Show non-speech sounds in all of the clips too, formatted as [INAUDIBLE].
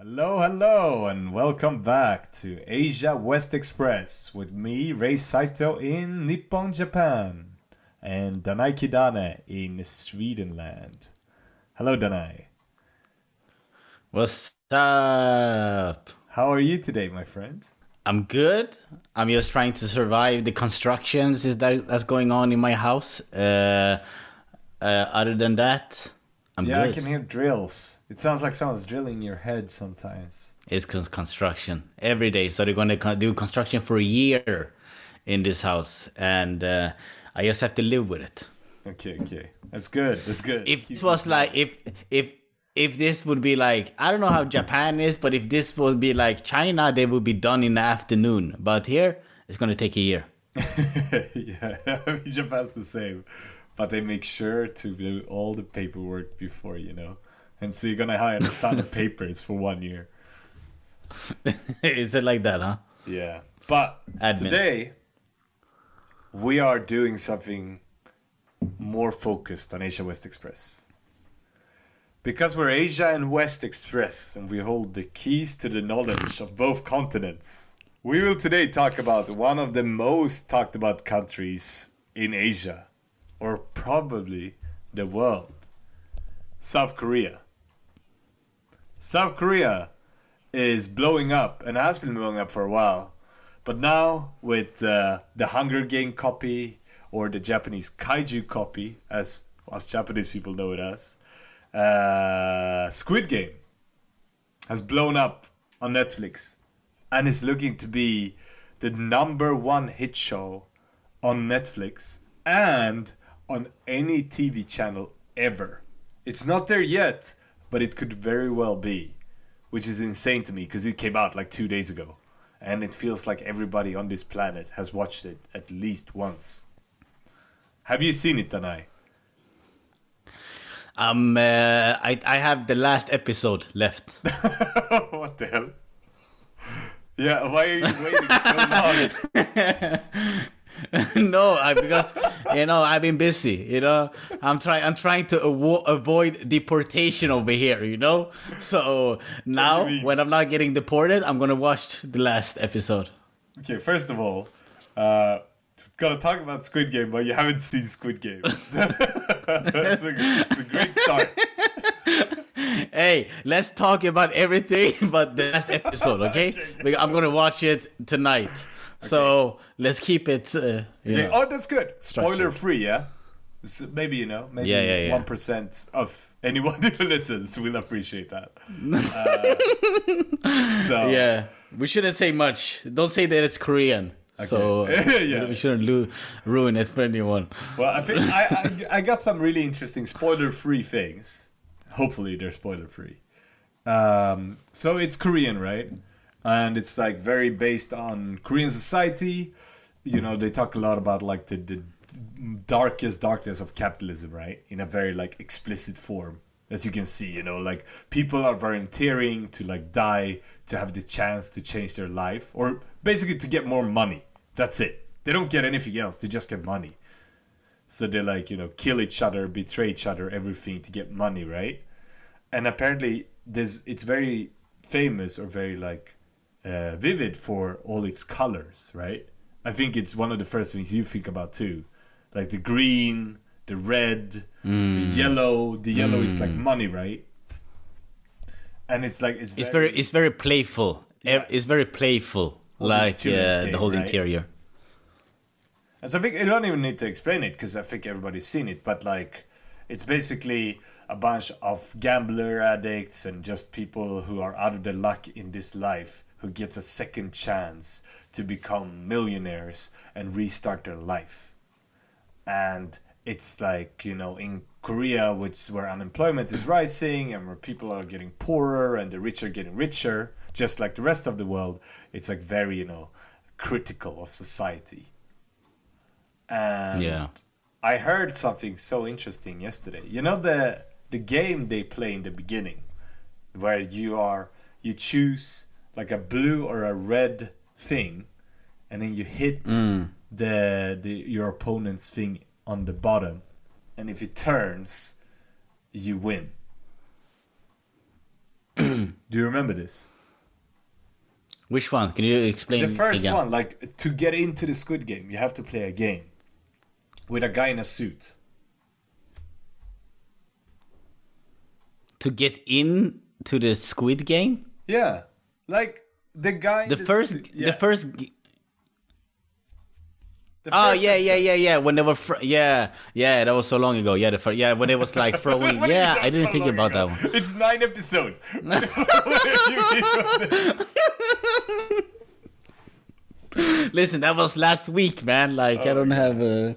Hello, hello, and welcome back to Asia West Express with me, Rei Saito in Nippon, Japan, and Danay Kidane in Swedenland. Hello, Danay. What's up? How are you today, my friend? I'm good. I'm just trying to survive the constructions is that that's going on in my house. Uh, uh, other than that, I'm yeah, good. I can hear drills. It sounds like someone's drilling your head sometimes. It's construction every day. So they're going to do construction for a year in this house, and uh, I just have to live with it. Okay, okay. That's good. That's good. If Keep this was like if if if this would be like I don't know how Japan is, but if this would be like China, they would be done in the afternoon. But here, it's going to take a year. [LAUGHS] yeah, [LAUGHS] I mean, Japan's the same, but they make sure to do all the paperwork before, you know. And so you're gonna hire a son of papers for one year. [LAUGHS] is it like that, huh? Yeah, but Admin. today we are doing something more focused on Asia West Express. Because we're Asia and West Express and we hold the keys to the knowledge of both continents. We will today talk about one of the most talked about countries in Asia, or probably the world South Korea. South Korea is blowing up and has been blowing up for a while. But now, with uh, the Hunger Game copy or the Japanese kaiju copy, as us Japanese people know it as, uh, Squid Game has blown up on Netflix and is looking to be the number one hit show on Netflix and on any TV channel ever. It's not there yet, but it could very well be, which is insane to me because it came out like two days ago. And it feels like everybody on this planet has watched it at least once. Have you seen it, Danay? Um, uh, I I have the last episode left. [LAUGHS] what the hell? Yeah, why are you waiting so long? [LAUGHS] [LAUGHS] no, I, because you know I've been busy. You know, I'm trying. I'm trying to avo- avoid deportation over here. You know, so now when I'm not getting deported, I'm gonna watch the last episode. Okay, first of all, uh, gotta talk about Squid Game, but you haven't seen Squid Game. [LAUGHS] That's a, a great start. [LAUGHS] Hey, let's talk about everything but the last episode, okay? Because I'm gonna watch it tonight. So let's keep it. Uh, Yeah. Oh, that's good. Spoiler free, yeah. So maybe you know, maybe Yeah, yeah, yeah. one percent of anyone [LAUGHS] who listens will appreciate that. [LAUGHS] Uh, so Yeah, we shouldn't say much. Don't say that it's Korean. So [LAUGHS] Yeah. we shouldn't lu- ruin it for anyone. Well, I think I, I I got some really interesting spoiler free things. Hopefully, they're spoiler free. Um, so it's Korean, right? And it's like very based on Korean society. You know, they talk a lot about like the, the darkest darkness of capitalism, right? In a very like explicit form, as you can see. You know, like people are volunteering to like die to have the chance to change their life, or basically to get more money. That's it. They don't get anything else. They just get money. So they like, you know, kill each other, betray each other, everything to get money, right? And apparently there's it's very famous or very like uh, vivid for all its colors, right? I think it's one of the first things you think about too. Like the green, the red, the yellow. The yellow is like money, right? And it's like it's very, It's very, it's very playful. Yeah. It's very playful, All like uh, game, the whole right? interior. And so I think I don't even need to explain it because I think everybody's seen it. But like, it's basically a bunch of gambler addicts and just people who are out of their luck in this life who gets a second chance to become millionaires and restart their life. And it's like you know in Korea, which where unemployment is rising and where people are getting poorer and the rich are getting richer, just like the rest of the world. It's like very you know critical of society. And Yeah. I heard something so interesting yesterday. You know the the game they play in the beginning, where you are you choose like a blue or a red thing, and then you hit mm. the the your opponent's thing on the bottom, and if it turns, you win. [CLEARS THROAT] Do you remember this? Which one? Can you explain? The first again? one, like to get into the Squid Game, you have to play a game with a guy in a suit. To get in to the Squid Game. Yeah, like the guy. The first, suit- the first. the Oh yeah, yeah, episode. yeah, yeah. When they were, fr- yeah, yeah. That was so long ago. Yeah, the first, yeah. When it was like [LAUGHS] throwing. What do you yeah, I didn't so think about ago? that one. It's nine episodes. What do you mean? Listen, that was last week, man. Like I don't have a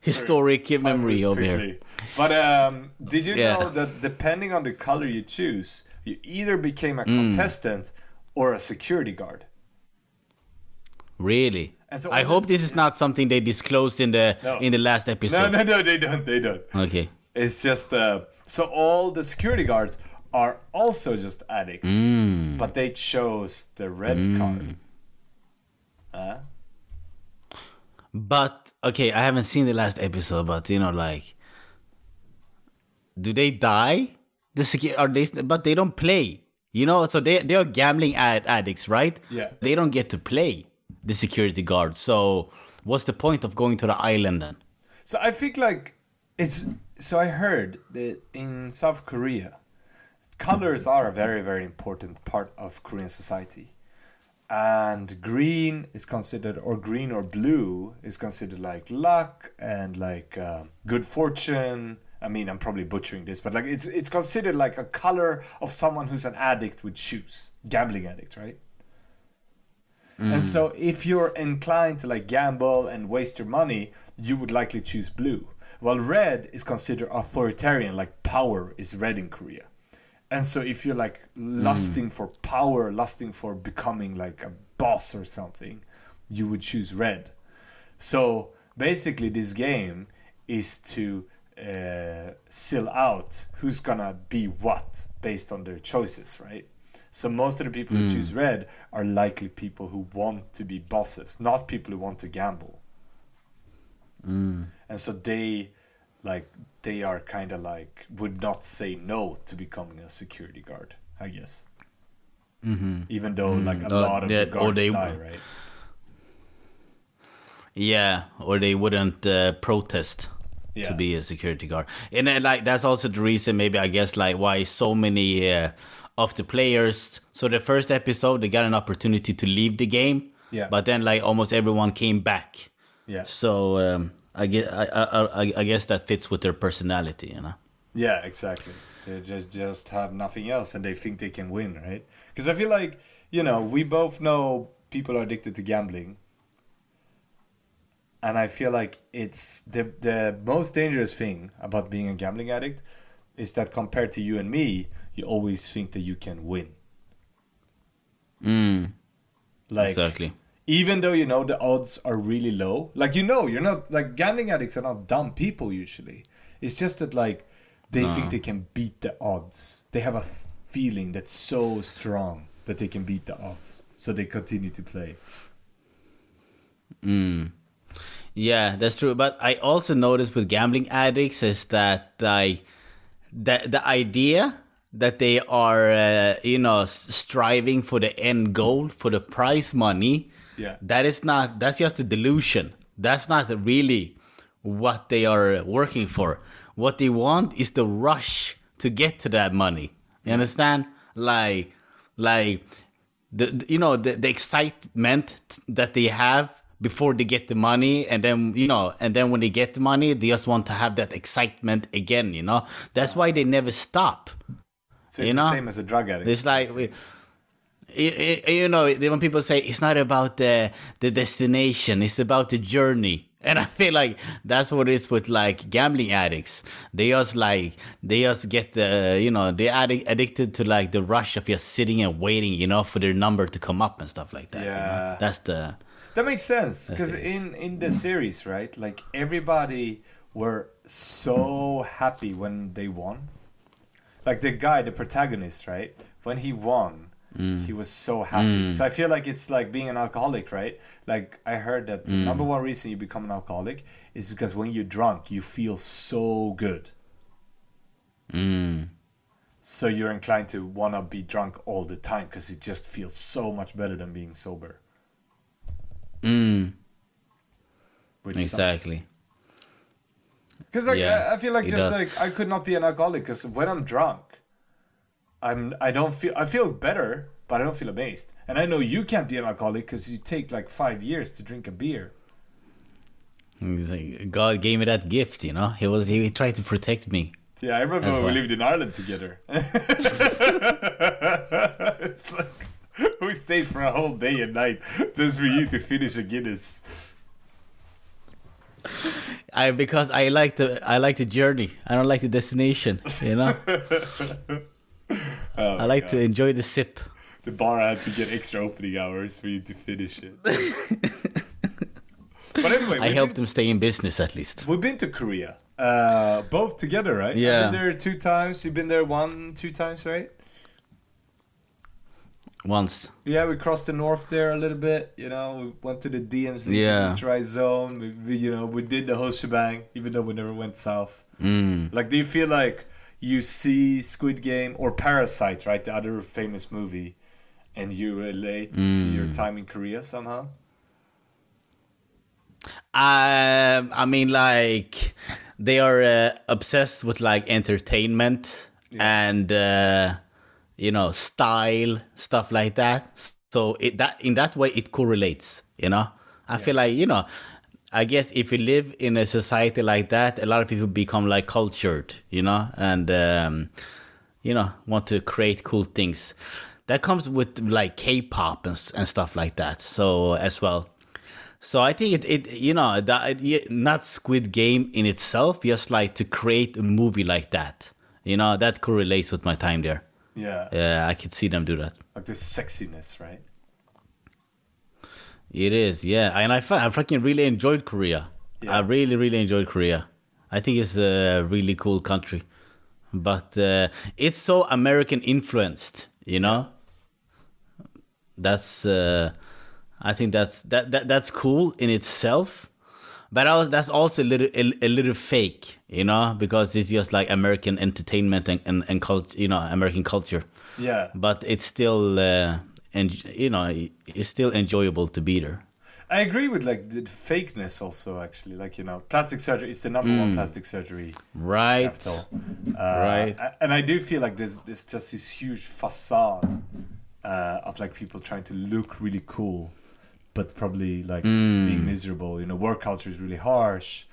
historic memory moves over here. But um, did you Yeah. know that depending on the color you choose, you either became Mm. a contestant or a security guard? Really? So I hope this- this is not something they disclosed in the No. in the last episode. no, no, no, they don't. They don't. Okay. It's just uh, so all the security guards are also just addicts, Mm. but they chose the red card. Uh, But okay, I haven't seen the last episode, but you know, like, do they die? The are they? But they don't play. You know, so they they are gambling ad- addicts, right? Yeah. They don't get to play the security guard. So what's the point of going to the island then? so I think like it's so I heard that in South Korea, colors are a very very important part of Korean society. And green is considered, or green or blue is considered like luck and like um, good fortune. I mean, I'm probably butchering this, but like it's it's considered like a color of someone who's an addict would choose, gambling addict, right? And mm. so if you're inclined to like gamble and waste your money, you would likely choose blue. While red is considered authoritarian, like power is red in Korea. And so if you're like mm. lusting for power, lusting for becoming like a boss or something, you would choose red. So basically, this game is to uh, seal out who's gonna be what based on their choices, right? So most of the people who choose red are likely people who want to be bosses, not people who want to gamble. And so they, like, they are kind of like would not say no to becoming a security guard, I guess. Mm-hmm. Even though like a Uh, lot of the guards they- die, right? Yeah, or they wouldn't uh, protest Yeah. to be a security guard, and then, like that's also the reason, maybe I guess, like why so many uh, of the players. So the first episode, they got an opportunity to leave the game, Yeah. but then like almost everyone came back. Yeah. So um, I guess I, I, I, I guess that fits with their personality, you know. Yeah, exactly. They just just have nothing else, and they think they can win, right? Because I feel like you know we both know people are addicted to gambling, and I feel like it's the the most dangerous thing about being a gambling addict is that compared to you and me, you always think that you can win. Mm, Like exactly. even though you know the odds are really low like you know you're not like gambling addicts are not dumb people usually. It's just that like they think they can beat the odds. They have a f- feeling that's so strong that they can beat the odds. So they continue to play Yeah, that's true. But I also noticed with gambling addicts is that like the the idea that they are uh, you know striving for the end goal for the prize money. Yeah. That is not. That's just a delusion. That's not really what they are working for. What they want is the rush to get to that money. You understand? Like, like the, the- you know the, the excitement that they have before they get the money and then you know and then when they get the money they just want to have that excitement again you know? That's why they never stop so it's You the same as a drug addict it's like we, you, you know when people say it's not about the the destination it's about the journey. [LAUGHS] And i feel like that's what it is with like gambling addicts. They just like they just get the you know they're addic- addicted to like the rush of just sitting and waiting you know for their number to come up and stuff like that you know? Yeah. that's the That makes sense because in in the mm. series, right? Like everybody were so happy when they won. Like the guy, the protagonist, right? When he won, mm. he was so happy. Mm. So I feel like it's like being an alcoholic, right? Like I heard that the number one reason you become an alcoholic is because when you're drunk, you feel so good. mm, So you're inclined to wanna be drunk all the time because it just feels so much better than being sober. Mm, exactly. Because like Yeah, I, I feel like just does. like I could not be an alcoholic because when I'm drunk, I'm I don't feel I feel better, but I don't feel amazed. And I know you can't be an alcoholic because you take like five years to drink a beer. God gave me that gift, you know. He was he tried to protect me. Yeah, I remember we lived in Ireland together. [LAUGHS] it's like [LAUGHS] we stayed for a whole day and night just for you to finish a Guinness. I because I like the I like the journey. I don't like the destination. You know. [LAUGHS] Oh, I like God. to enjoy the sip. The bar had to get extra opening hours for you to finish it. [LAUGHS] but anyway, I helped did- them stay in business at least. We've been to Korea, uh, both together, right? Yeah. I've been there two times. You've been there one, two times, right? Once. Yeah, we crossed the north there a little bit. You know, we went to the DMZ Yeah. militarized zone. We, we, you know, we did the whole shebang, even though we never went south. Mm. Like, do you feel like you see Squid Game or Parasite, right, the other famous movie, and you relate to your Mm. time in Korea somehow? Um, I mean, like they are uh, obsessed with like entertainment and uh, you know style stuff like that. So it that in that way it correlates. You know, I feel like you know. I guess if you live in a society like that, a lot of people become like cultured, you know, and um, you know want to create cool things. That comes with like K-pop and, and stuff like that. So as well. So I think it, it you know, that yeah, not Squid Game in itself, just like to create a movie like that. You know, that correlates with my time there. Yeah. Yeah, I could see them do that. Like this sexiness, right? It is, yeah. And I, I fucking really enjoyed Korea. Yeah. I really, really enjoyed Korea. I think it's a really cool country. But uh, it's so American influenced, you know? That's, uh, I think that's, that, that, that's cool in itself. But I was, that's also a little, a, a little fake, you know? Because it's just like American entertainment and, and, and culture, you know, American culture. Yeah. But it's still, uh, and you know, it's still enjoyable to be there. I agree with like the fakeness also actually like you know plastic surgery it's the number one plastic surgery Right. capital uh, Right. and I do feel like there's there's just this huge facade uh, of like people trying to look really cool but probably like being mm. miserable. You know work culture is really harsh.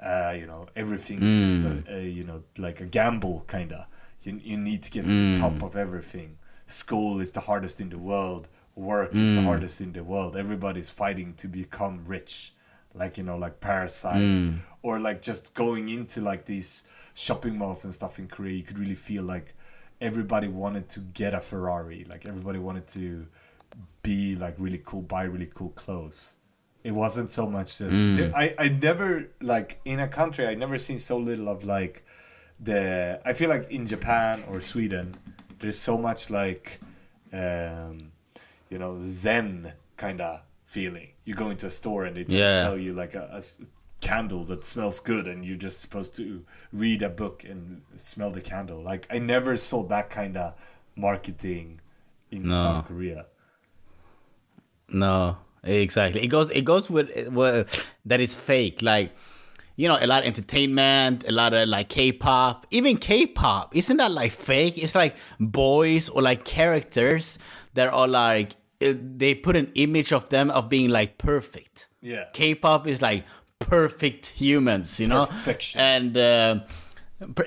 Uh, you know everything is just a, mm. a you know like a gamble kind of you, you need to get to the top mm. of everything. School is the hardest in the world. Work is the hardest in the world. Everybody's fighting to become rich like you know like parasite or like just going into like these shopping malls and stuff in korea. You could really feel like everybody wanted to get a ferrari like everybody wanted to be like really cool buy really cool clothes. It wasn't so much just Dude, I, I never like in a country i never seen so little of like the i feel like in japan or sweden there's so much like um you know zen kind of feeling. You go into a store and they just Yeah. sell you like a candle that smells good and you're just supposed to read a book and smell the candle. Like i never saw that kind of marketing in No. south korea No, exactly. It goes. It goes with, that is fake. Like, you know, a lot of entertainment, a lot of like K-pop, even K-pop. Isn't that like fake? It's like boys or like characters that are like they put an image of them of being like perfect. Yeah. K-pop is like perfect humans, you know, Perfection. and. Uh,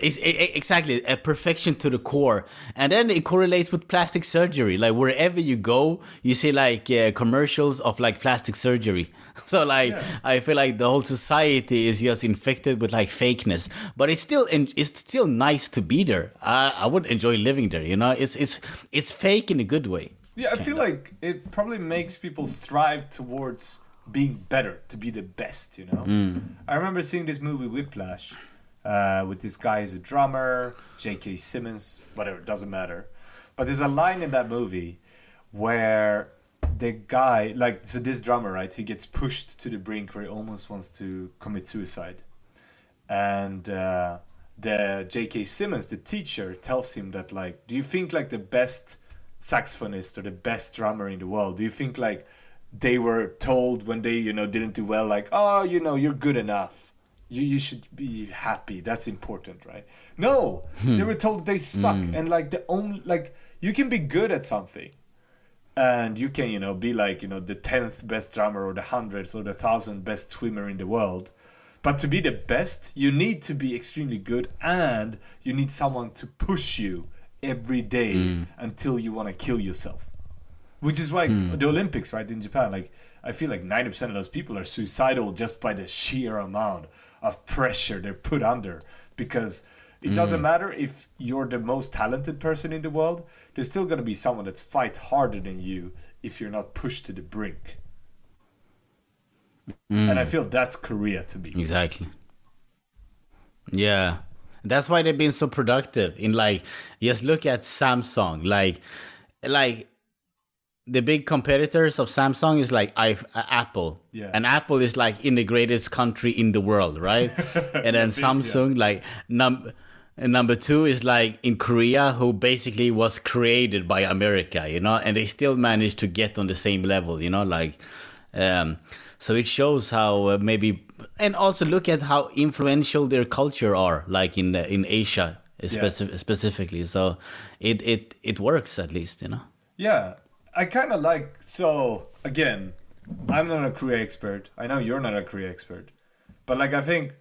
it's, exactly a perfection to the core. And then it correlates with plastic surgery. Like wherever you go you see like uh, commercials of like plastic surgery. [LAUGHS] So like Yeah. i feel like the whole society is just infected with like fakeness. But it's still it's still nice to be there. I i would enjoy living there you know? It's it's it's fake in a good way. Yeah, I feel like it probably makes people strive towards being better, to be the best, you know? I remember seeing this movie Whiplash uh, with this guy who's a drummer, J.K. Simmons, whatever, doesn't matter. But there's a line in that movie where the guy, like, so this drummer, right, he gets pushed to the brink where he almost wants to commit suicide. And uh, the J.K. Simmons, the teacher, tells him that like, do you think like the best saxophonist or the best drummer in the world? Do you think like they were told when they you know didn't do well like, oh you know you're good enough, you you should be happy. That's important, right? No, hmm. they were told they suck hmm. and like the only like you can be good at something and you can you know be like you know the 10th best drummer or the 100th or the 1000th best swimmer in the world. But to be the best you need to be extremely good and you need someone to push you every day hmm. until you want to kill yourself which is why hmm. the olympics right in japan like i feel like 90% of those people are suicidal just by the sheer amount of pressure they're put under because it hmm. doesn't matter if you're the most talented person in the world. There's still gonna be someone that's fight harder than you if you're not pushed to the brink. And I hmm. feel that's Korea to me. Exactly. Yeah. That's why they've been so productive in like just look at Samsung like like the big competitors of Samsung is like I, Apple. Yeah. And Apple is like in the greatest country in the world, right? [LAUGHS] and then Big, yeah. Samsung like num number 2 is like in Korea who basically was created by America, you know, and they still managed to get on the same level, you know, like um so it shows how uh, maybe and also look at how influential their culture are like in uh, in Asia speci- specifically. So it it it works at least, you know. Yeah, I kind of like. So again, I'm not a Korea expert. I know you're not a Korea expert, but like I think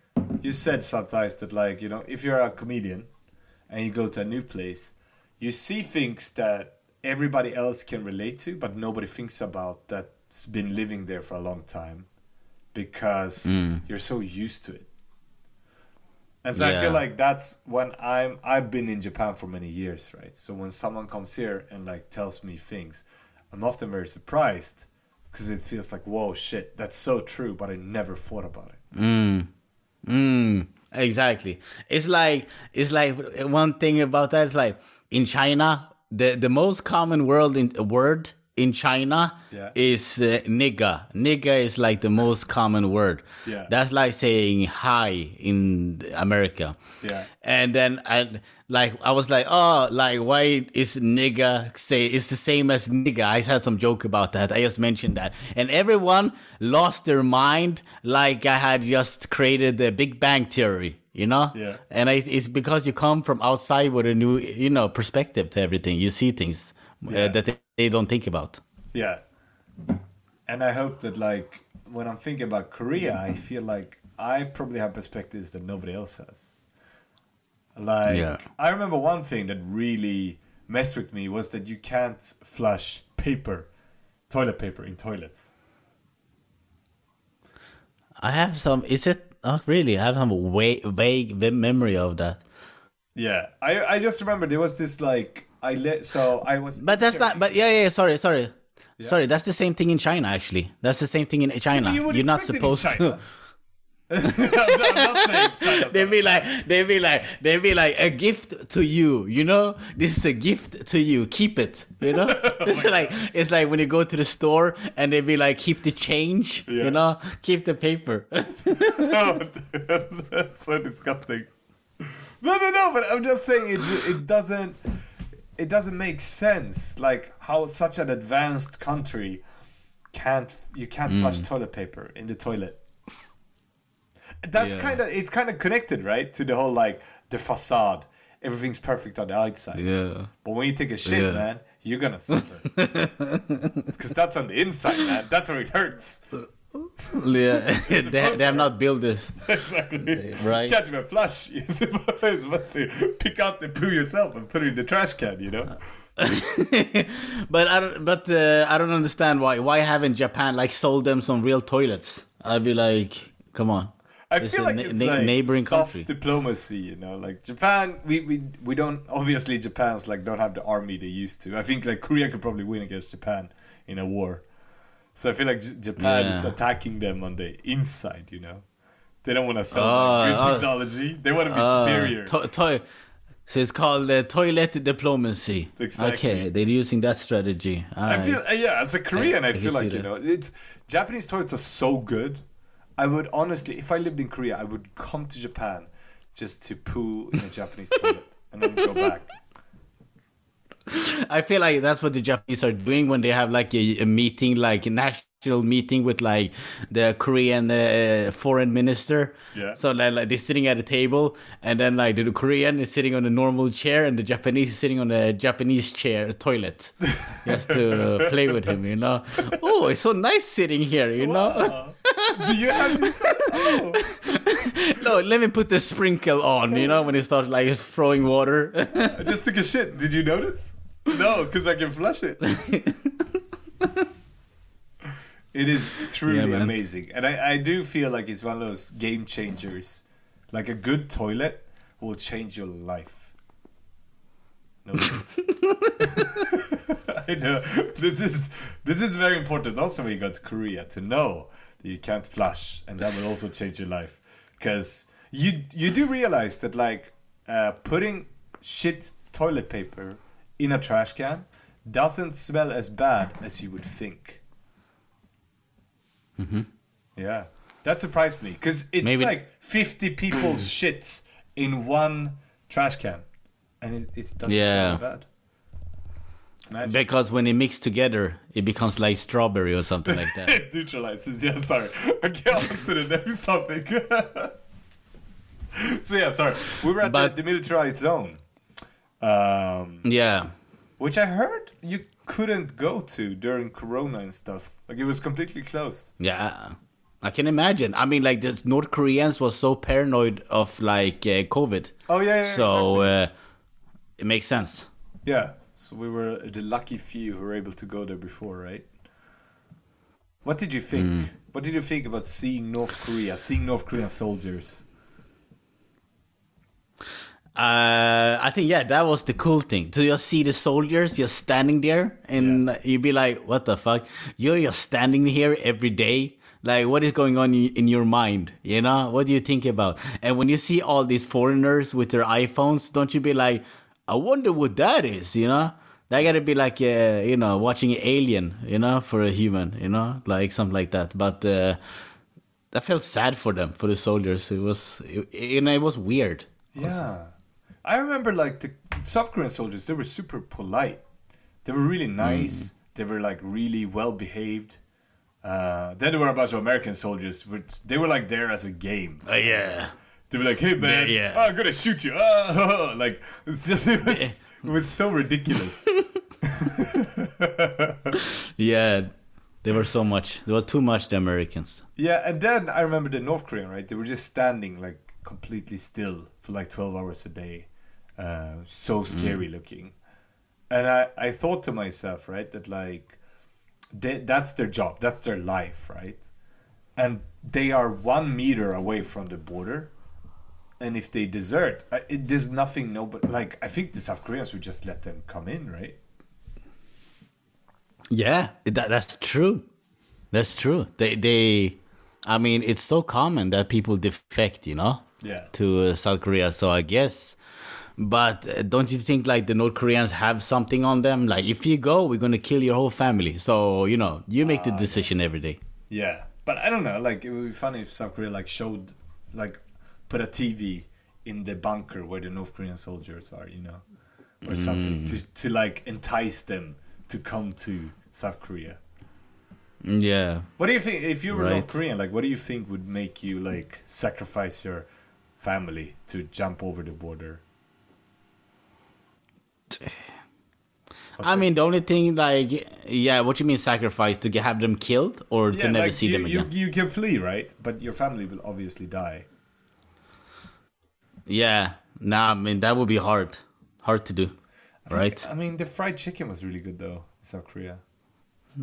you said sometimes that like you know if you're a comedian and you go to a new place, you see things that everybody else can relate to, but nobody thinks about that's been living there for a long time because mm. you're so used to it. And so I feel like that's when I'm I've been in Japan for many years, right? So when someone comes here and like tells me things, I'm often very surprised because it feels like whoa shit, that's so true, but I never thought about it. Mm, Mm. exactly. It's like it's like one thing about that is like in China, the the most common word in word in China Yeah. is uh, nigga. Nigga is like the most common word. Yeah. That's like saying hi in America. Yeah. And then I like I was like, oh, like why is nigga say it's the same as nigga? I had some joke about that. I just mentioned that, and everyone lost their mind like I had just created the Big Bang Theory. You know, Yeah. and I, it's because you come from outside with a new, you know, perspective to everything. You see things Yeah. uh, that they, don't think about. Yeah. And I hope that like when I'm thinking about Korea, I feel like I probably have perspectives that nobody else has. Like Yeah. I remember one thing that really messed with me was that you can't flush paper, toilet paper in toilets. I have some. Is it? Oh, really? I have some wa- vague vague memory of that. Yeah. I I just remember there was this like I let so I was But that's not. But yeah, yeah. Sorry, sorry, sorry. That's the same thing in China. Actually, that's the same thing in China. you You're not expect it in supposed to. I'm not- [LAUGHS] I'm not saying China's [LAUGHS] They be like, they be like, they be like a gift to you. You know, this is a gift to you. Keep it. You know, [LAUGHS] oh it's like it's like when you go to the store and they be like, keep the change. Yeah. You know, keep the paper. Oh, no, that's so disgusting. No, no, no. But I'm just saying it. It doesn't. It doesn't make sense. Like how such an advanced country can't you can't flush mm. toilet paper in the toilet. That's Yeah. kind of it's kind of connected, right, to the whole like the facade. Everything's perfect on the outside. yeah. But when you take a shit, Yeah. man, you're gonna suffer. [LAUGHS] Because that's on the inside, man. That's where it hurts. Uh, Yeah, [LAUGHS] they, they have not built this. exactly. Right. You can't even flush. [LAUGHS] You're supposed to pick out the poo yourself and put it in the trash can, you know? [LAUGHS] but I don't. But uh, I don't understand why. Why haven't Japan like sold them some real toilets? I'd be like, come on. I It's feel like na- it's na- like neighboring soft country. diplomacy, you know? Like Japan, we, we we don't obviously Japan's like don't have the army they used to. I think like Korea could probably win against Japan in a war. So I feel like J- Japan is attacking them on the inside, you know? They don't want to sell like, good oh. technology. They want to be Uh, superior. to- to- so it's called uh, toilet diplomacy. Exactly. Okay, they're using that strategy. I Alright. feel uh, yeah, as a Korean, I, I can feel like you that. know, it's Japanese toilets are so good. I would honestly, if I lived in Korea, I would come to Japan just to poo in a Japanese toilet and then go back. [LAUGHS] I feel like that's what the Japanese are doing when they have like a, a meeting, like a national meeting with like the Korean uh, foreign minister. Yeah. So like, like they're sitting at a table, and then like the Korean is sitting on a normal chair, and the Japanese is sitting on a Japanese chair toilet, [LAUGHS] just to play with him. You know. Oh, it's so nice sitting here. You know. Do you have this? Oh. [LAUGHS] no, let me put the sprinkle on. You know when he starts like throwing water. I just took a shit. Did you notice? No, because I can flush it. it is truly Yeah, amazing. And I, I do feel like it's one of those game changers. Like a good toilet will change your life. No. [LAUGHS] I know. This is this is very important also when you go to Korea to know that you can't flush and that will also change your life. Because you you do realize that like uh, putting shit toilet paper in a trash can doesn't smell as bad as you would think. Mm-hmm. Yeah, that surprised me because it's Maybe- like fifty people's [CLEARS THROAT] shits in one trash can, and it, it doesn't Yeah. smell bad. Imagine. because when it mix together, it becomes like strawberry or something like that. it [LAUGHS] neutralizes. Yeah, sorry. Okay, on to the next topic. so yeah, sorry. We were at But- the demilitarized zone, um, yeah. which I heard you couldn't go to during Corona and stuff. Like it was completely closed. Yeah, I can imagine. I mean, like the North Koreans was so paranoid of like uh, COVID. Oh yeah, yeah. so exactly. uh, it makes sense. yeah. So we were the lucky few who were able to go there before, right? What did you think? Mm. What did you think about seeing North Korea, seeing North Korean soldiers? Uh, I think yeah, that was the cool thing to just see the soldiers just standing there, and you'd be like, "What the fuck? You're just standing here every day." Like, what is going on in your mind? You know, what do you think about? And when you see all these foreigners with their iPhones, don't you be like, "I wonder what that is?" You know, that gotta be like, uh, you know, watching Alien, you know, for a human, you know, like something like that. But uh, I felt sad for them, for the soldiers. It was, it, you know, it was weird. Yeah. I remember like the South Korean soldiers, they were super polite. They were really nice. They were like really well behaved. Uh, then there were a bunch of American soldiers, which they were like there as a game. Uh, yeah. They were like, "Hey man, Yeah. oh, I'm gonna shoot you!" Ah, [LAUGHS] like it's just it was, it was so ridiculous. [LAUGHS] [LAUGHS] Yeah, they were so much. There were too much the Americans. yeah, and then I remember the North Korean, right? They were just standing like completely still for like 12 hours a day, uh, so scary looking. And I I thought to myself, right, that like they, that's their job, that's their life, right? And they are one meter away from the border. And if they desert, I- it, there's nothing. No, but like I think the South Koreans would just let them come in, right? Yeah, that, that's true. That's true. They they, I mean, it's so common that people defect, you know, Yeah. to uh, South Korea. So I guess, but uh, don't you think like the North Koreans have something on them? Like if you go, we're gonna kill your whole family. So you know, you make the decision every day. Yeah, but I don't know. Like it would be funny if South Korea like showed, like, put a TV in the bunker where the North Korean soldiers are, you know, or something to to like entice them to come to South Korea. Mm, Yeah. What do you think if you were North Korean? Like, what do you think would make you like sacrifice your family to jump over the border? Eh. I mean, the only thing, like, yeah, what you mean sacrifice to get, have them killed or to never like see you, them you, again? you can flee, right? But your family will obviously die. Yeah, nah, I mean that would be hard, hard to do, I think- right? I mean, the fried chicken was really good though in South Korea. [LAUGHS]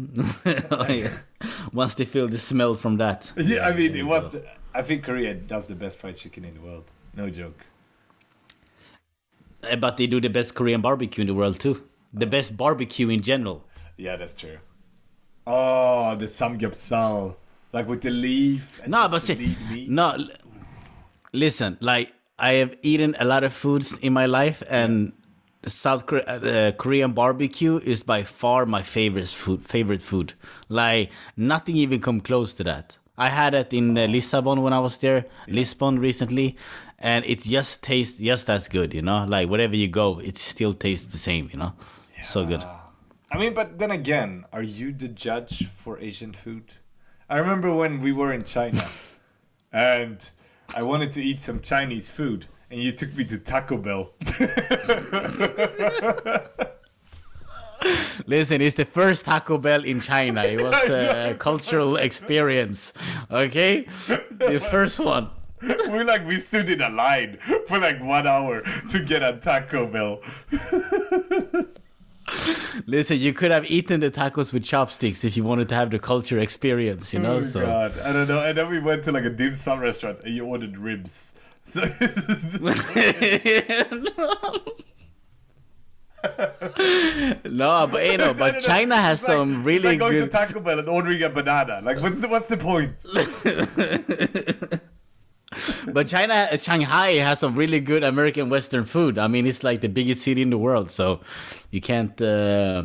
Once they feel the smell from that. [LAUGHS] Yeah, I mean, it was. The, I think Korea does the best fried chicken in the world. No joke. But they do the best Korean barbecue in the world too. The best barbecue in general. Yeah, that's true. Oh, the samgyeopsal, like with the leaf. And No, but see, no, listen. Like I have eaten a lot of foods in my life, and South Korea, uh, Korean barbecue is by far my favorite food. Favorite food. Like nothing even come close to that. I had it in uh, Lisbon when I was there, Lisbon recently, and it just tastes just as good. You know, like wherever you go, it still tastes the same. You know, so good. I mean, but then again, are you the judge for Asian food? I remember when we were in China [LAUGHS] and I wanted to eat some Chinese food and you took me to Taco Bell. [LAUGHS] Listen, it's the first Taco Bell in China. It was [LAUGHS] a cultural experience. Okay, the first one. [LAUGHS] we like we stood in a line for like one hour to get a Taco Bell. [LAUGHS] Listen, you could have eaten the tacos with chopsticks if you wanted to have the culture experience, you oh know. Oh so god, I don't know. And then we went to like a dim sum restaurant and you ordered ribs. So [LAUGHS] no, but you know, but China has like- some it's really like going good. to Taco Bell and ordering a banana. Like, what's the what's the point? [LAUGHS] But China, Shanghai has some really good American Western food. I mean, it's like the biggest city in the world, so you can't uh,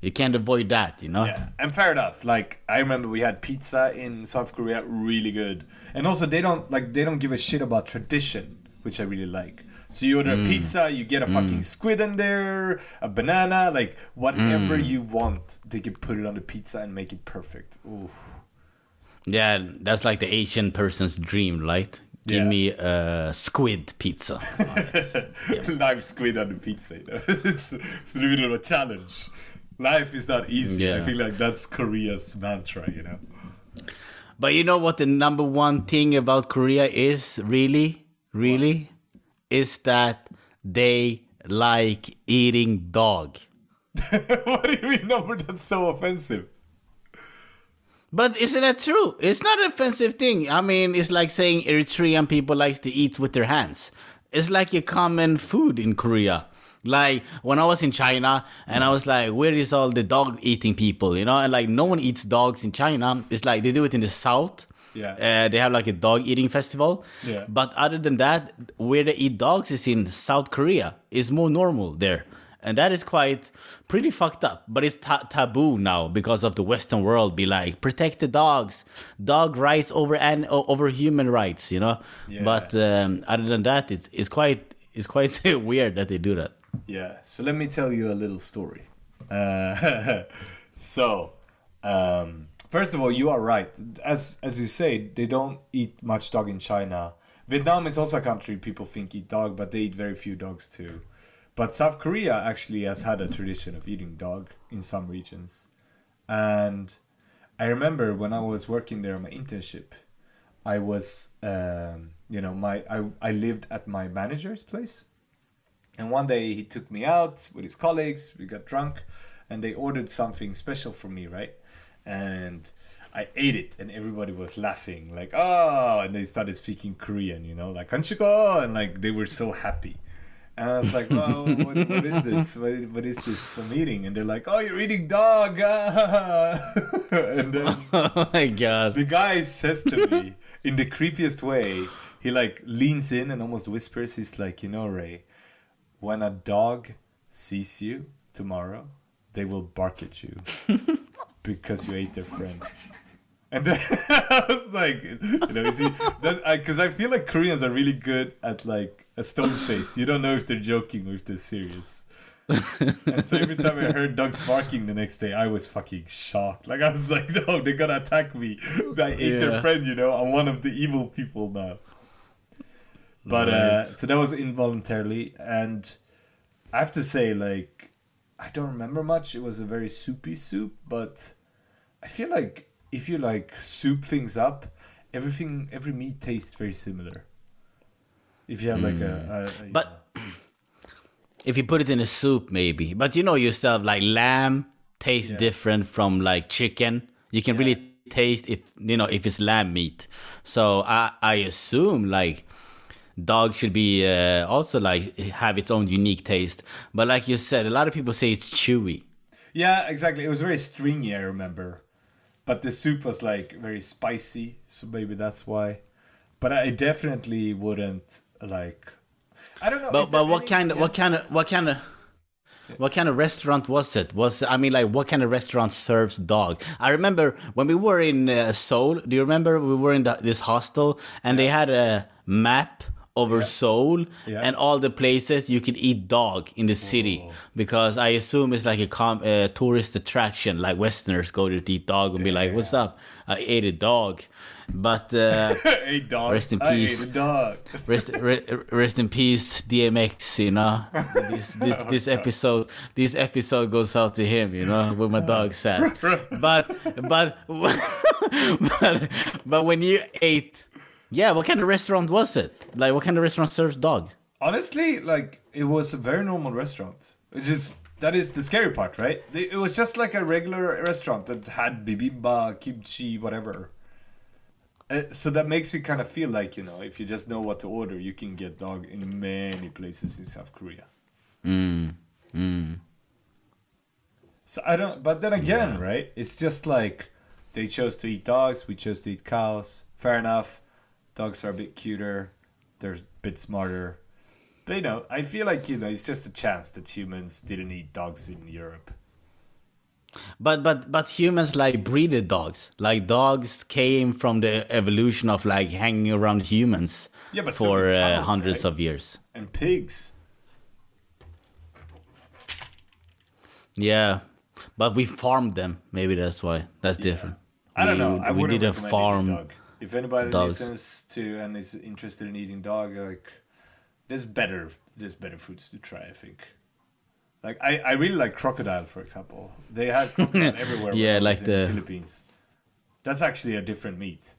you can't avoid that, you know. Yeah, and fair enough. Like, I remember we had pizza in South Korea, really good. And also, they don't like they don't give a shit about tradition, which I really like. So you order a mm. pizza, you get a mm. fucking squid in there, a banana, like whatever mm. you want, they can put it on the pizza and make it perfect. Ooh. Yeah, that's like the Asian person's dream, right? Give Yeah. me a squid pizza. [LAUGHS] Live squid on the pizza, you know. [LAUGHS] it's, it's really a challenge. Life is not easy. I Yeah. feel like that's Korea's mantra, you know. But you know what the number one thing about Korea is really, really, is that they like eating dog. [LAUGHS] what do you mean number that's so offensive? But isn't that true? It's not an offensive thing. I mean, it's like saying Eritrean people likes to eat with their hands. It's like a common food in Korea. Like when I was in China and I was like, where is all the dog eating people? You know, and like no one eats dogs in China. It's like they do it in the south. Yeah. Uh, they have like a dog eating festival. Yeah. But other than that, where they eat dogs is in South Korea. It's more normal there. And that is quite pretty fucked up. But it's ta- taboo now because of the Western world. Be like, protect the dogs, dog rights over and over human rights. You know. Yeah. But um, other than that, it's it's quite it's quite [LAUGHS] weird that they do that. Yeah. So let me tell you a little story. Uh, [LAUGHS] so, um, first of all, you are right. As as you say, they don't eat much dog in China. Vietnam is also a country people think eat dog, but they eat very few dogs too. But South Korea actually has had a tradition of eating dog in some regions. And I remember when I was working there on my internship, I was, um, you know, my I, I lived at my manager's place. And one day he took me out with his colleagues. We got drunk, and they ordered something special for me, right? And I ate it, and everybody was laughing, like "oh!" And they started speaking Korean, you know, like and like they were so happy. And I was like, "Well, what, what is this? What, what is this I'm eating?" And they're like, "Oh, you're eating dog!" ah." [LAUGHS] and then [LAUGHS] oh my god. the guy says to me in the creepiest way, he like leans in and almost whispers, he's like, you know, Rei, when a dog sees you tomorrow, they will bark at you [LAUGHS] because you ate their friend. And then I was like, you know, because I, feel like Koreans are really good at like a stone face. You don't know if they're joking or if they're serious. [LAUGHS] and so every time I heard dogs barking the next day, I was fucking shocked. Like I was like, [LAUGHS] no, they're gonna attack me. I ate their friend, you know. I'm one of the evil people now. But uh, so that was involuntarily, and I have to say, like, I don't remember much. It was a very soupy soup, but I feel like if you like soup things up, everything, every meat tastes very similar. If you have like a, a, a But [CLEARS THROAT] if you put it in a soup, maybe. But you know yourself, like lamb tastes Yeah. different from like chicken. You can really taste if you know if it's lamb meat. So I I assume like dog should be uh, also like have its own unique taste. But like you said, a lot of people say it's chewy. Yeah, exactly. It was very stringy, I remember. But the soup was like very spicy, so maybe that's why. But I definitely wouldn't like. I don't know. But but what any- kind of yeah. what kind of what kind of what kind of restaurant was it? Was I mean, like, what kind of restaurant serves dog? I remember when we were in uh, Seoul. Do you remember we were in the, this hostel and they had a map over Seoul Yeah. and all the places you could eat dog in the city because I assume it's like a com- uh, tourist attraction. Like Westerners go to eat dog and be like, "What's up? I ate a dog." But uh, [LAUGHS] a dog. Rest in peace. dog. [LAUGHS] rest, re, rest in peace, DMX. You know, this, [LAUGHS] this this episode this episode goes out to him. You know, where my dog sat. But but but but when you ate, yeah, what kind of restaurant was it? Like, what kind of restaurant serves dog? Honestly, like it was a very normal restaurant. It's just that is the scary part, right? It was just like a regular restaurant that had bibimbap, kimchi, whatever. Uh, so that makes me kind of feel like you know, if you just know what to order, you can get dog in many places in South Korea. Mm, mm. So I don't. But then again, right? It's just like they chose to eat dogs. We chose to eat cows. Fair enough. Dogs are a bit cuter. They're a bit smarter. But you know, I feel like you know, it's just a chance that humans didn't eat dogs in Europe. But but but humans like breeded dogs. Like dogs came from the evolution of like hanging around humans Yeah, but so for uh, hundreds right? of years. And pigs. Yeah, but we farmed them. Maybe that's why. That's different. I don't We- know. I we didn't farm. If anybody dogs. listens to and is interested in eating dog, like there's better there's better foods to try. I think. Like I, I really like crocodile, for example. They had crocodile [LAUGHS] everywhere. Yeah, like in the- Philippines. That's actually a different meat.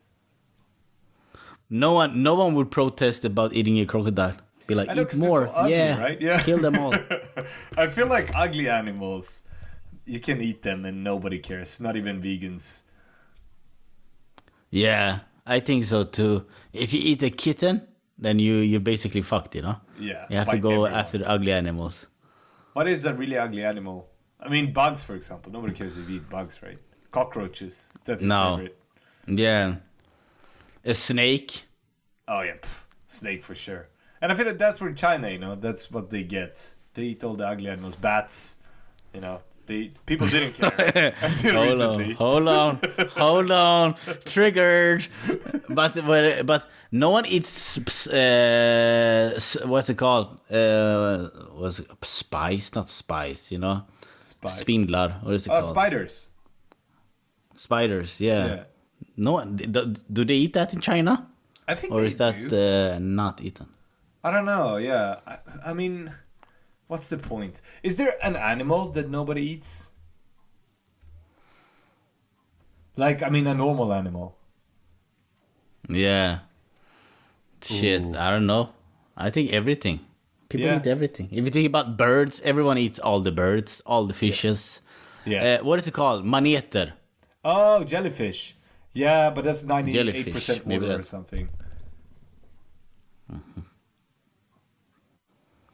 No one, no one would protest about eating a crocodile. Be like, I eat more. so ugly, yeah, right? Yeah. kill them all. [LAUGHS] I feel like ugly animals, you can eat them and nobody cares. Not even vegans. yeah, I think so too. If you eat a kitten, then you you basically fucked, you know. Yeah. You have to go everyone. after the ugly animals. What is a really ugly animal? I mean, bugs, for example. Nobody cares if you eat bugs, right? Cockroaches. That's No. favorite. Yeah, a snake. Oh yeah, pff, snake for sure. And I feel that that's where China, you know, that's what they get. They eat all the ugly animals, bats. You know, they people didn't care [LAUGHS] [LAUGHS] until hold recently. on, hold on, hold on. Triggered. But but but no one eats. Uh, what's it called? Uh, was spice? Not spice. You know, Spiders. spindlar. What is it Oh, called? spiders. Spiders. Yeah. Yeah. No one. Do, do they eat that in China, I think or is that uh, not eaten? I don't know. Yeah, I, I mean, what's the point? Is there an animal that nobody eats? Like, I mean, a normal animal. Yeah. Shit, Ooh. I don't know. I think everything. People Yeah. eat everything. If you think about birds, everyone eats all the birds, all the fishes. Yeah. Uh, what is it called? Maneter. Oh, jellyfish. Yeah, but that's ninety-eight Jellyfish, percent maybe water or something.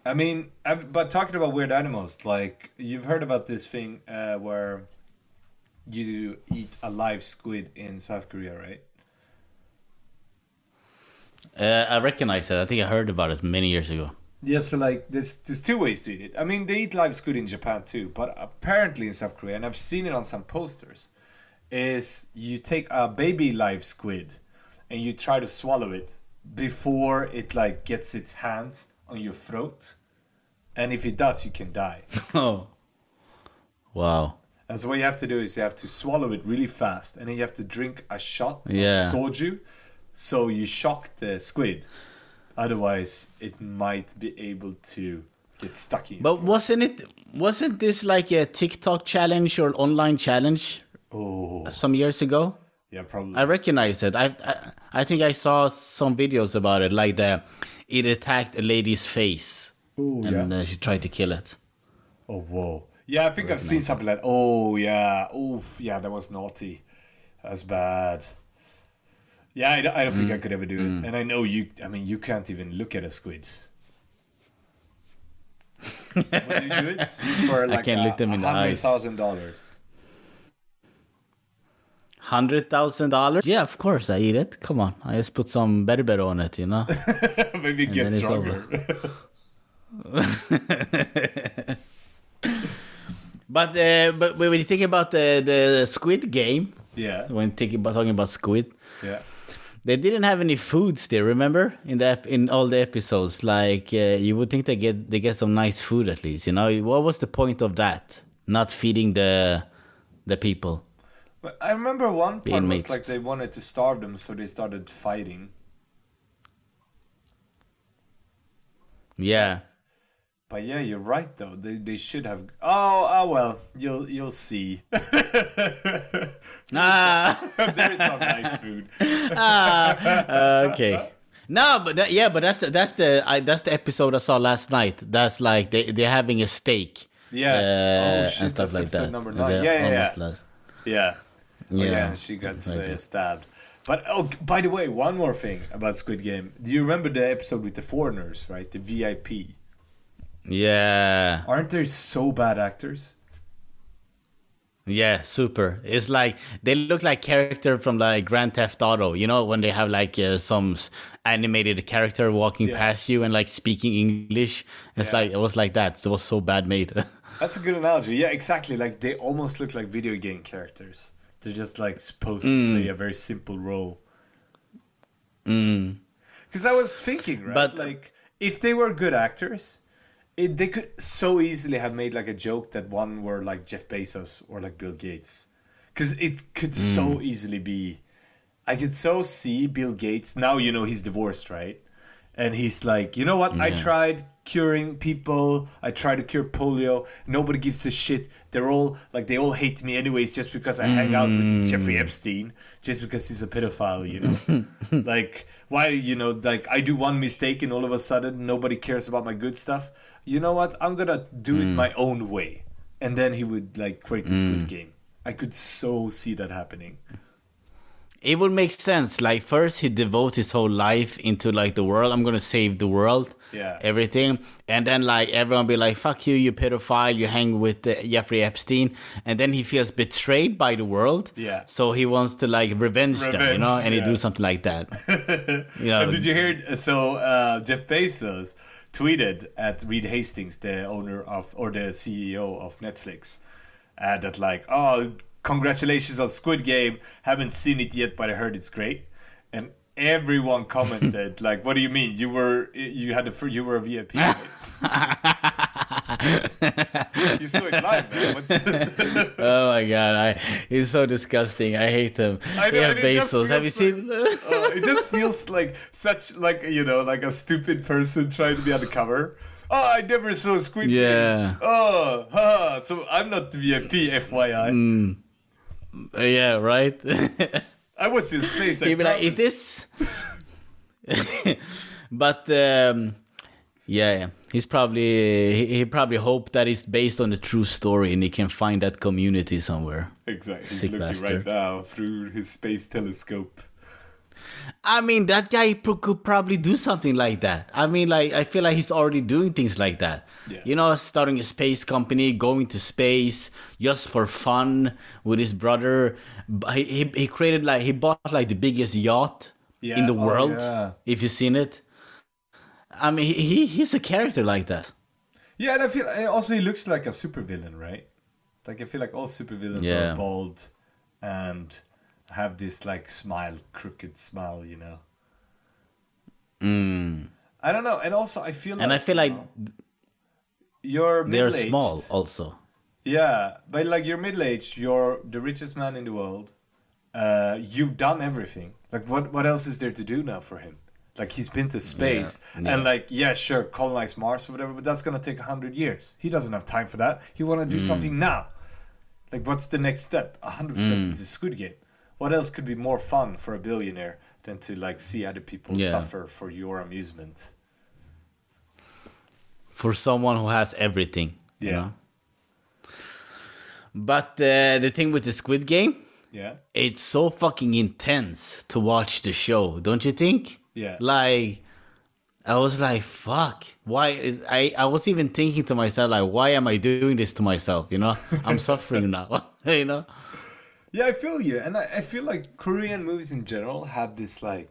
I mean, I've, but talking about weird animals, like you've heard about this thing uh, where you eat a live squid in South Korea, right? Uh, I recognize that. I think I heard about it many years ago. Yeah, so like there's there's two ways to eat it. I mean, they eat live squid in Japan too, but apparently in South Korea, and I've seen it on some posters, is you take a baby live squid and you try to swallow it before it like gets its hands on your throat, and if it does, you can die. [LAUGHS] Oh. Wow. And so what you have to do is you have to swallow it really fast, and then you have to drink a shot Yeah. of soju, so you shock the squid. Otherwise, it might be able to get stuck in. But throat. wasn't it wasn't this like a TikTok challenge or online challenge Oh, some years ago? Yeah, probably. I recognize it. I, I I think I saw some videos about it, like the it attacked a lady's face, oh, and yeah. uh, she tried to kill it. Oh, whoa. Yeah, I think I've seen something like, oh, yeah. Oh, yeah, that was naughty. That's bad. Yeah, I don't, I don't think I Mm. could ever do it. And I know you, I mean, you can't even look at a squid. [LAUGHS] You do it? For like can't a- look them in the eyes. $100,000. Hundred thousand dollars? Yeah, of course I eat it. Come on, I just put some berber on it, you know. [LAUGHS] Maybe get stronger. [LAUGHS] But uh, but when you think about the the Squid Game, Yeah. when thinking about talking about Squid, Yeah. they didn't have any foods there. Remember in the ep- in all the episodes, like uh, you would think they get they get some nice food at least. You know, what was the point of that? Not feeding the the people. But I remember one part was inmates. like they wanted to starve them, so they started fighting. Yeah. But yeah, you're right though. They they should have. Oh, oh well. You'll you'll see. [LAUGHS] Ah. [LAUGHS] there is some nice food. Uh, [LAUGHS] okay. No, but that, yeah, but that's the that's the I, that's the episode I saw last night. That's like they they're having a steak. Yeah. uh, oh shit, and stuff that's like episode that. number nine. Yeah, yeah, yeah. Yeah. Oh, Yeah. she got uh, stabbed. But oh, by the way, one more thing about Squid Game. Do you remember the episode with the foreigners, right? The VIP. Yeah, Aren't they so bad actors? yeah, super. It's like they look like character from like Grand Theft Auto. You know when they have like uh, some animated character walking Yeah. past you and like speaking English. It's Yeah. like it was like that. So it was so bad made. [LAUGHS] That's a good analogy. Yeah, exactly. Like they almost look like video game characters. They're just like supposed to play mm. a very simple role. Mm. Because I was thinking, right? But- like if they were good actors, it, they could so easily have made like a joke that one were like Jeff Bezos or like Bill Gates. Because it could mm. so easily be. I could so see Bill Gates. Now you know he's divorced, right? And he's like, you know what? I tried curing people. I try to cure polio. Nobody gives a shit. They're all like they all hate me anyways just because I hang out with mm. Jeffrey Epstein, just because he's a pedophile, you know. [LAUGHS] like why you know like I do one mistake and all of a sudden nobody cares about my good stuff. You know what? I'm gonna do it mm. my own way. And then he would like create the good mm. Game. I could so see that happening. it would make sense. Like first he devotes his whole life into like the world. I'm gonna save the world. Yeah. Everything, and then like everyone be like, "Fuck you, you pedophile! You hang with uh, Jeffrey Epstein," and then he feels betrayed by the world. Yeah. So he wants to like revenge, them, you know, and yeah. he do something like that. [LAUGHS] you know, did you hear? So uh, Jeff Bezos tweeted at Reed Hastings, the owner of or the CEO of Netflix, uh, that like, oh, congratulations on Squid Game. Haven't seen it yet, but I heard it's great. And everyone commented [LAUGHS] like, what do you mean? You were you had a you were a VIP. You saw it live, man. [LAUGHS] Oh my god, I he's so disgusting. I hate him. I know, yeah, Bezos. Have you seen? Uh, [LAUGHS] it just feels like such like you know like a stupid person trying to be on the cover. Oh, I never saw Squid Game. Yeah. Oh, ha. So I'm not the VIP, FYI. Mm. Yeah, right. I was in space. He'd be like, "Is this?" [LAUGHS] but um, yeah, yeah, he's probably he, he probably hoped that it's based on a true story and he can find that community somewhere. Exactly. He's Sick looking bastard. right now through his space telescope. I mean, that guy pro- could probably do something like that. I mean, like I feel like he's already doing things like that. Yeah. You know, starting a space company, going to space just for fun with his brother. He he, he created like he bought like the biggest yacht Yeah, in the oh, world. yeah. If you've seen it. I mean, he, he he's a character like that. Yeah, and I feel also he looks like a supervillain, right? Like I feel like all supervillains Yeah. are bald and have this like smile, crooked smile, you know. I don't know, and also I feel like Mm. And I feel like you're they're small also. Yeah, but like you're middle aged, you're the richest man in the world. Uh, you've done everything. Like what what else is there to do now for him? Like he's been to space Yeah, and like yeah, sure, colonize Mars or whatever, but that's gonna take a hundred years. He doesn't have time for that. He wanna Mm. do something now. Like what's the next step? A hundred percent Mm. it's a Squid Game. What else could be more fun for a billionaire than to like see other people Yeah. suffer for your amusement? For someone who has everything. you Yeah. know? But uh, the thing with the Squid Game, Yeah. it's so fucking intense to watch the show, don't you think? Yeah. Like, I was like, fuck. Why is I? I was even thinking to myself, like, why am I doing this to myself? You know, I'm [LAUGHS] suffering now. [LAUGHS] you know. Yeah, I feel you, and I, I feel like Korean movies in general have this like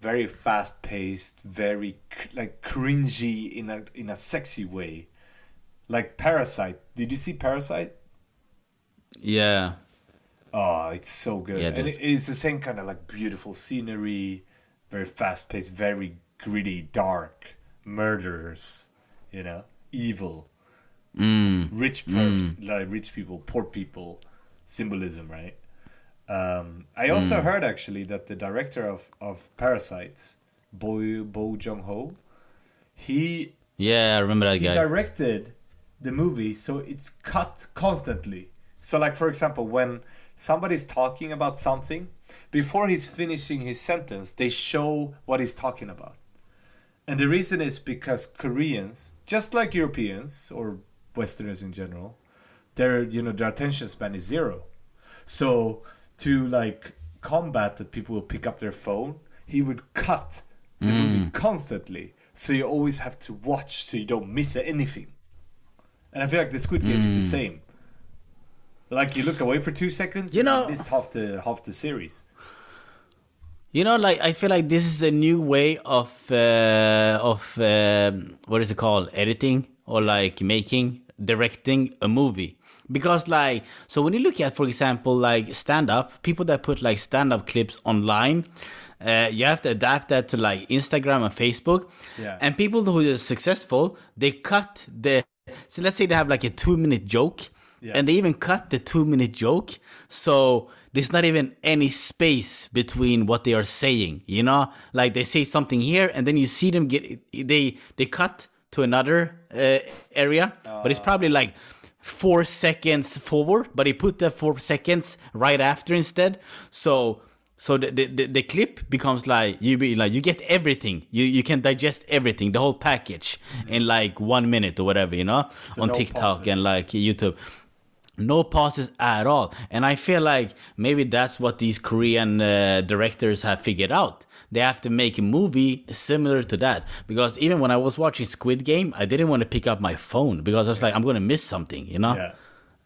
very fast paced, very like cringy in a in a sexy way. Like Parasite. Did you see Parasite? Yeah. Oh, it's so good. Yeah, and dude. it is the same kind of like beautiful scenery, very fast paced, very gritty, dark, murderers, you know, evil, Mm. rich, per- like rich people, poor people, symbolism, right? Um, I also Mm. heard actually that the director of, of Parasite, Bo Bo Jung Ho, he Yeah, I remember that he guy. directed the movie so it's cut constantly so like for example when somebody's talking about something before he's finishing his sentence they show what he's talking about and the reason is because koreans just like europeans or westerners in general their you know their attention span is zero so to like combat that people will pick up their phone he would cut the movie constantly. So you always have to watch so you don't miss anything. And i feel like the squid game is the same. Like you look away for two seconds You know- missed half the half the series. You know, like I feel like this is a new way of uh, of um, what is it called, editing or like making, directing a movie. Because like, so when you look at, for example, like stand up, people that put like stand up clips online, uh, you have to adapt that to like Instagram and Facebook. Yeah. And people who are successful, they cut the. So let's say they have like a two minute joke, Yeah. and they even cut the two minute joke. So there's not even any space between what they are saying, you know? Like they say something here, and then you see them get they they cut to another uh, area, but it's probably like four seconds forward, but he put the four seconds right after instead. So so the, the, the, clip becomes like you be like you get everything you you can digest everything the whole package in like one minute or whatever you know So on no TikTok pauses. and like YouTube no pauses at all and i feel like maybe that's what these korean uh, directors have figured out they have to make a movie similar to that. Because even when i was watching squid game i didn't want to pick up my phone because i was like i'm gonna miss something you know? Yeah.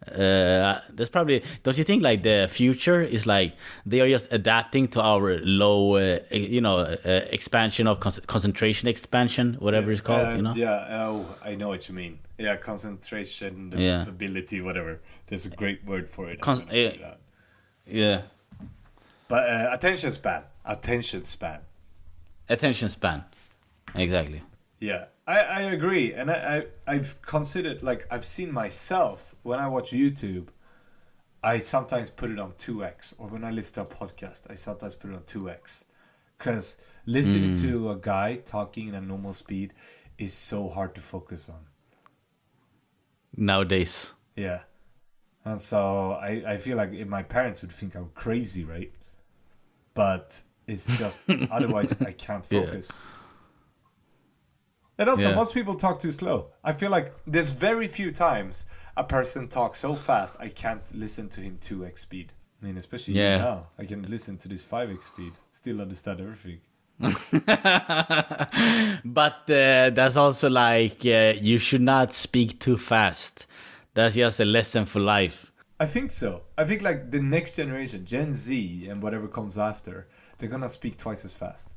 Uh, that's probably don't you think like the future is like they are just adapting to our low uh, you know uh, expansion of con- concentration expansion whatever it's called you know? yeah oh i know what you mean. Yeah concentration Yeah. ability whatever. There's a great word for it. Con- yeah. But uh, attention span attention span. Attention span. Exactly. Yeah, I, I agree, and I, I I've considered like I've seen myself when I watch YouTube, I sometimes put it on two x, or when I listen to a podcast, I sometimes put it on two x, because listening hmm. to a guy talking in a normal speed is so hard to focus on. nowadays. Yeah, and so I I feel like eh, my parents would think I'm crazy, right? But it's just [LAUGHS] otherwise I can't Yeah. focus. And also, Yeah. most people talk too slow. I feel like there's very few times a person talks so fast I can't listen to him 2x speed. I mean, especially Yeah. now. I can listen to this 5x speed, still understand everything. [LAUGHS] but uh, that's also like uh, you should not speak too fast that's just a lesson for life I think so. I think like the next generation, Gen Z and whatever comes after, they're gonna speak twice as fast.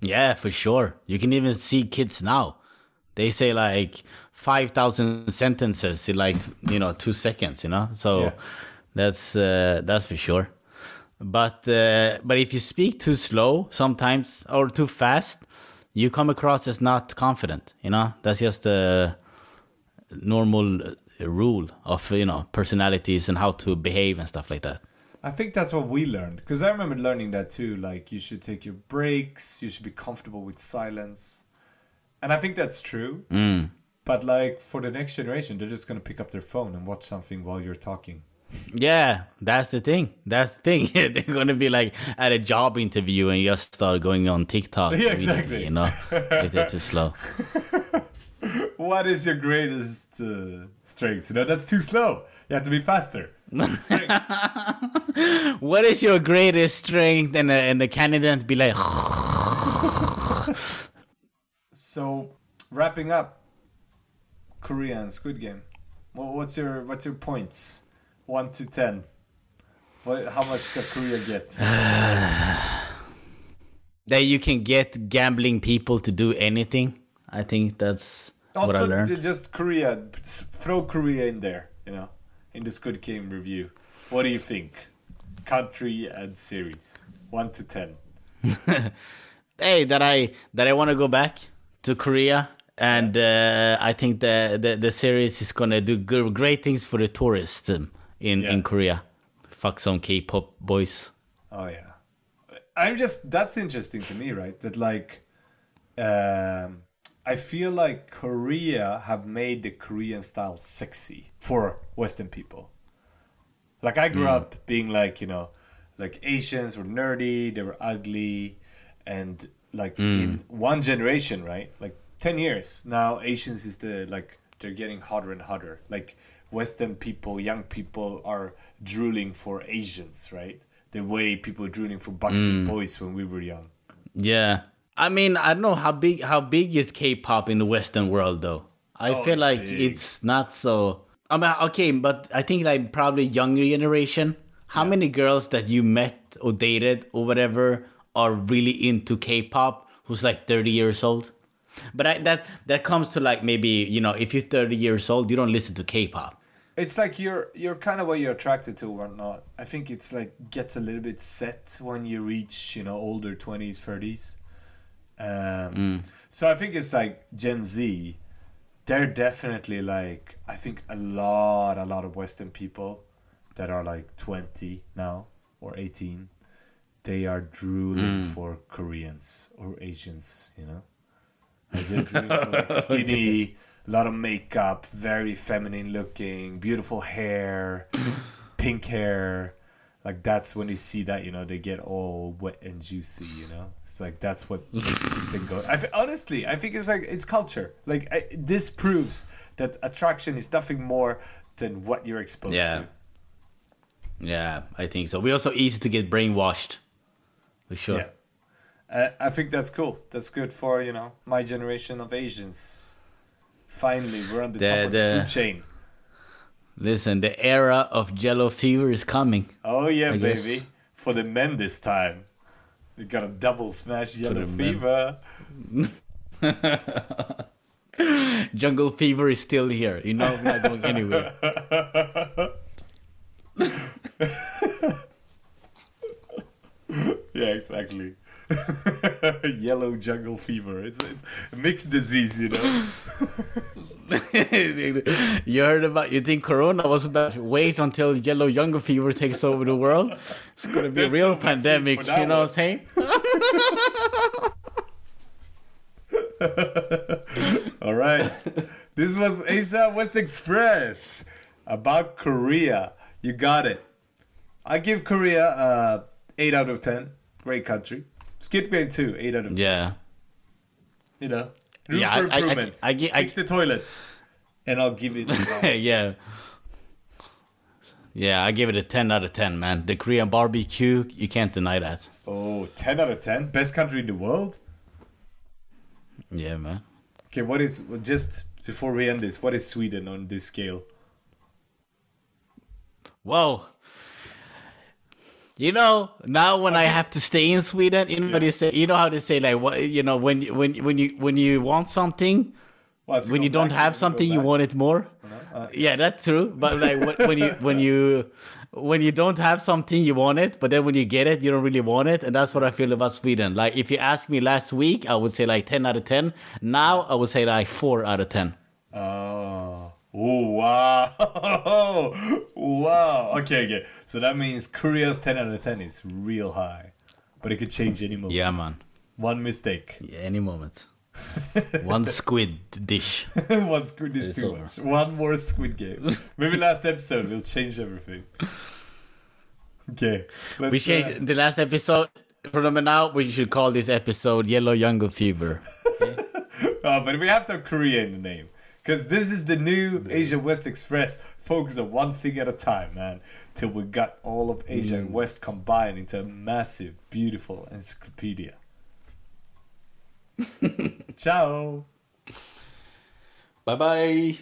Yeah, for sure. You can even see kids now. They say like 5,000 sentences in like, you know, two seconds, you know? So Yeah. that's, uh, that's for sure. But, uh, but if you speak too slow sometimes or too fast, you come across as not confident, you know? That's just a normal rule of, you know, personalities and how to behave and stuff like that. I think that's what we learned because I remember learning that too. Like you should take your breaks, you should be comfortable with silence, and I think that's true. Mm. But like for the next generation, they're just gonna pick up their phone and watch something while you're talking. Yeah, that's the thing. That's the thing. [LAUGHS] They're gonna be like at a job interview and just start going on TikTok. [LAUGHS] Yeah, exactly. You know, they're too slow. [LAUGHS] What is your greatest uh, strengths? You know that's too slow. You have to be faster. [LAUGHS] What is your greatest strength? And the, and the candidate be like, [LAUGHS] so wrapping up, Korea and Squid Game. What's your what's your points? One to ten. What, how much does Korea get? [SIGHS] that you can get gambling people to do anything. I think that's Also, just Korea. Throw Korea in there. You know, in the Squid Game review. What do you think? Country and series, one to ten. [LAUGHS] hey, that I that I want to go back to Korea, and uh, I think the, the the series is gonna do good, great things for the tourists um, in Yeah. in Korea. Fuck some K-pop boys. Oh yeah, I'm just that's interesting to me, right? That like, um, I feel like Korea have made the Korean style sexy for Western people. Like I grew mm. up being like you know, like Asians were nerdy, they were ugly, and like mm. in one generation, right? Like ten years now, Asians is the like they're getting hotter and hotter. Like Western people, young people are drooling for Asians, right? The way people drooling for Backstreet mm. Boys when we were young. Yeah, I mean, I don't know how big how big is K-pop in the Western world though. I Oh, feel it's like big. it's not so. I mean, okay, but I think like probably younger generation. How many girls that you met or dated or whatever are really into K-pop? Who's like thirty years old? But I, that that comes to like maybe you know if you're thirty years old, you don't listen to K-pop. It's like you're you're kind of what you're attracted to or not. I think it's like gets a little bit set when you reach you know older twenties, thirties. Um, So I think it's like Gen Z. They're definitely like I think a lot a lot of Western people that are like twenty now or eighteen. They are drooling for Koreans or Asians, you know. They're drooling for like [LAUGHS] skinny, a lot of makeup, very feminine looking, beautiful hair, [LAUGHS] pink hair. Like that's when they see that, you know, they get all wet and juicy, you know. It's like that's what [LAUGHS] them. I honestly, I think it's like it's culture. Like I, this proves that attraction is nothing more than what you're exposed Yeah. to. Yeah, I think so. we're also easy to get brainwashed. For sure. Yeah. Uh, I think that's cool. That's good for, you know, my generation of Asians. Finally, we're on the, The- top of the, the- food chain. Listen, the era of Jello fever is coming. Oh yeah, I guess. baby. For the men this time. We got a double smash Jello fever. [LAUGHS] Jungle fever is still here. You know, we're not going anywhere. [LAUGHS] Yeah, exactly. [LAUGHS] yellow jungle fever. It's it's a mixed disease, you know. [LAUGHS] you heard about? You think Corona was about? Wait until yellow jungle fever takes over the world. It's gonna be There's a real no pandemic. You know what I'm saying? [LAUGHS] All right. this was Asia West Express about Korea. You got it. I give Korea uh, 8 out of 10. Great country. Squid Game 2, 8 out of 10. Yeah. You know, room Yeah, for I- I- I- I I- Fix the toilets. And I'll give it. [LAUGHS] yeah. Yeah, I give it a 10 out of 10, man. The Korean barbecue, you can't deny that. oh, 10 out of 10. Best country in the world? Yeah, man. Okay, what is, just before we end this, what is Sweden on this scale? Whoa. You know, now when I have to stay in Sweden, you know they say. You know how they say like, what you know, when you- when when you when you want something, Well, when you don't have something, you want it more. Uh, Yeah, that's true. But like when, when you when you when you don't have something, you want it, but then when you get it, you don't really want it, and that's what I feel about Sweden. Like if you ask me last week, I would say like ten out of ten. Now I would say like four out of ten. Oh. Oh wow! [LAUGHS] wow. Okay, okay. So that means Korea's ten out of ten is real high, but it could change any moment. Yeah, man. One mistake. Yeah, any moment. [LAUGHS] One squid dish. [LAUGHS] One squid is It's too over. much. One more Squid Game. Maybe last episode we'll change everything. Okay. We changed uh, the last episode. From now, we should call this episode "Yellow Jungle Fever." uh, but we have to have Korea in the name. Because this is the new Asia West Express. Focus on one thing at a time, man. Till we got all of Asia Mm. and West combined into a massive, beautiful encyclopedia. [LAUGHS] Ciao. Bye bye.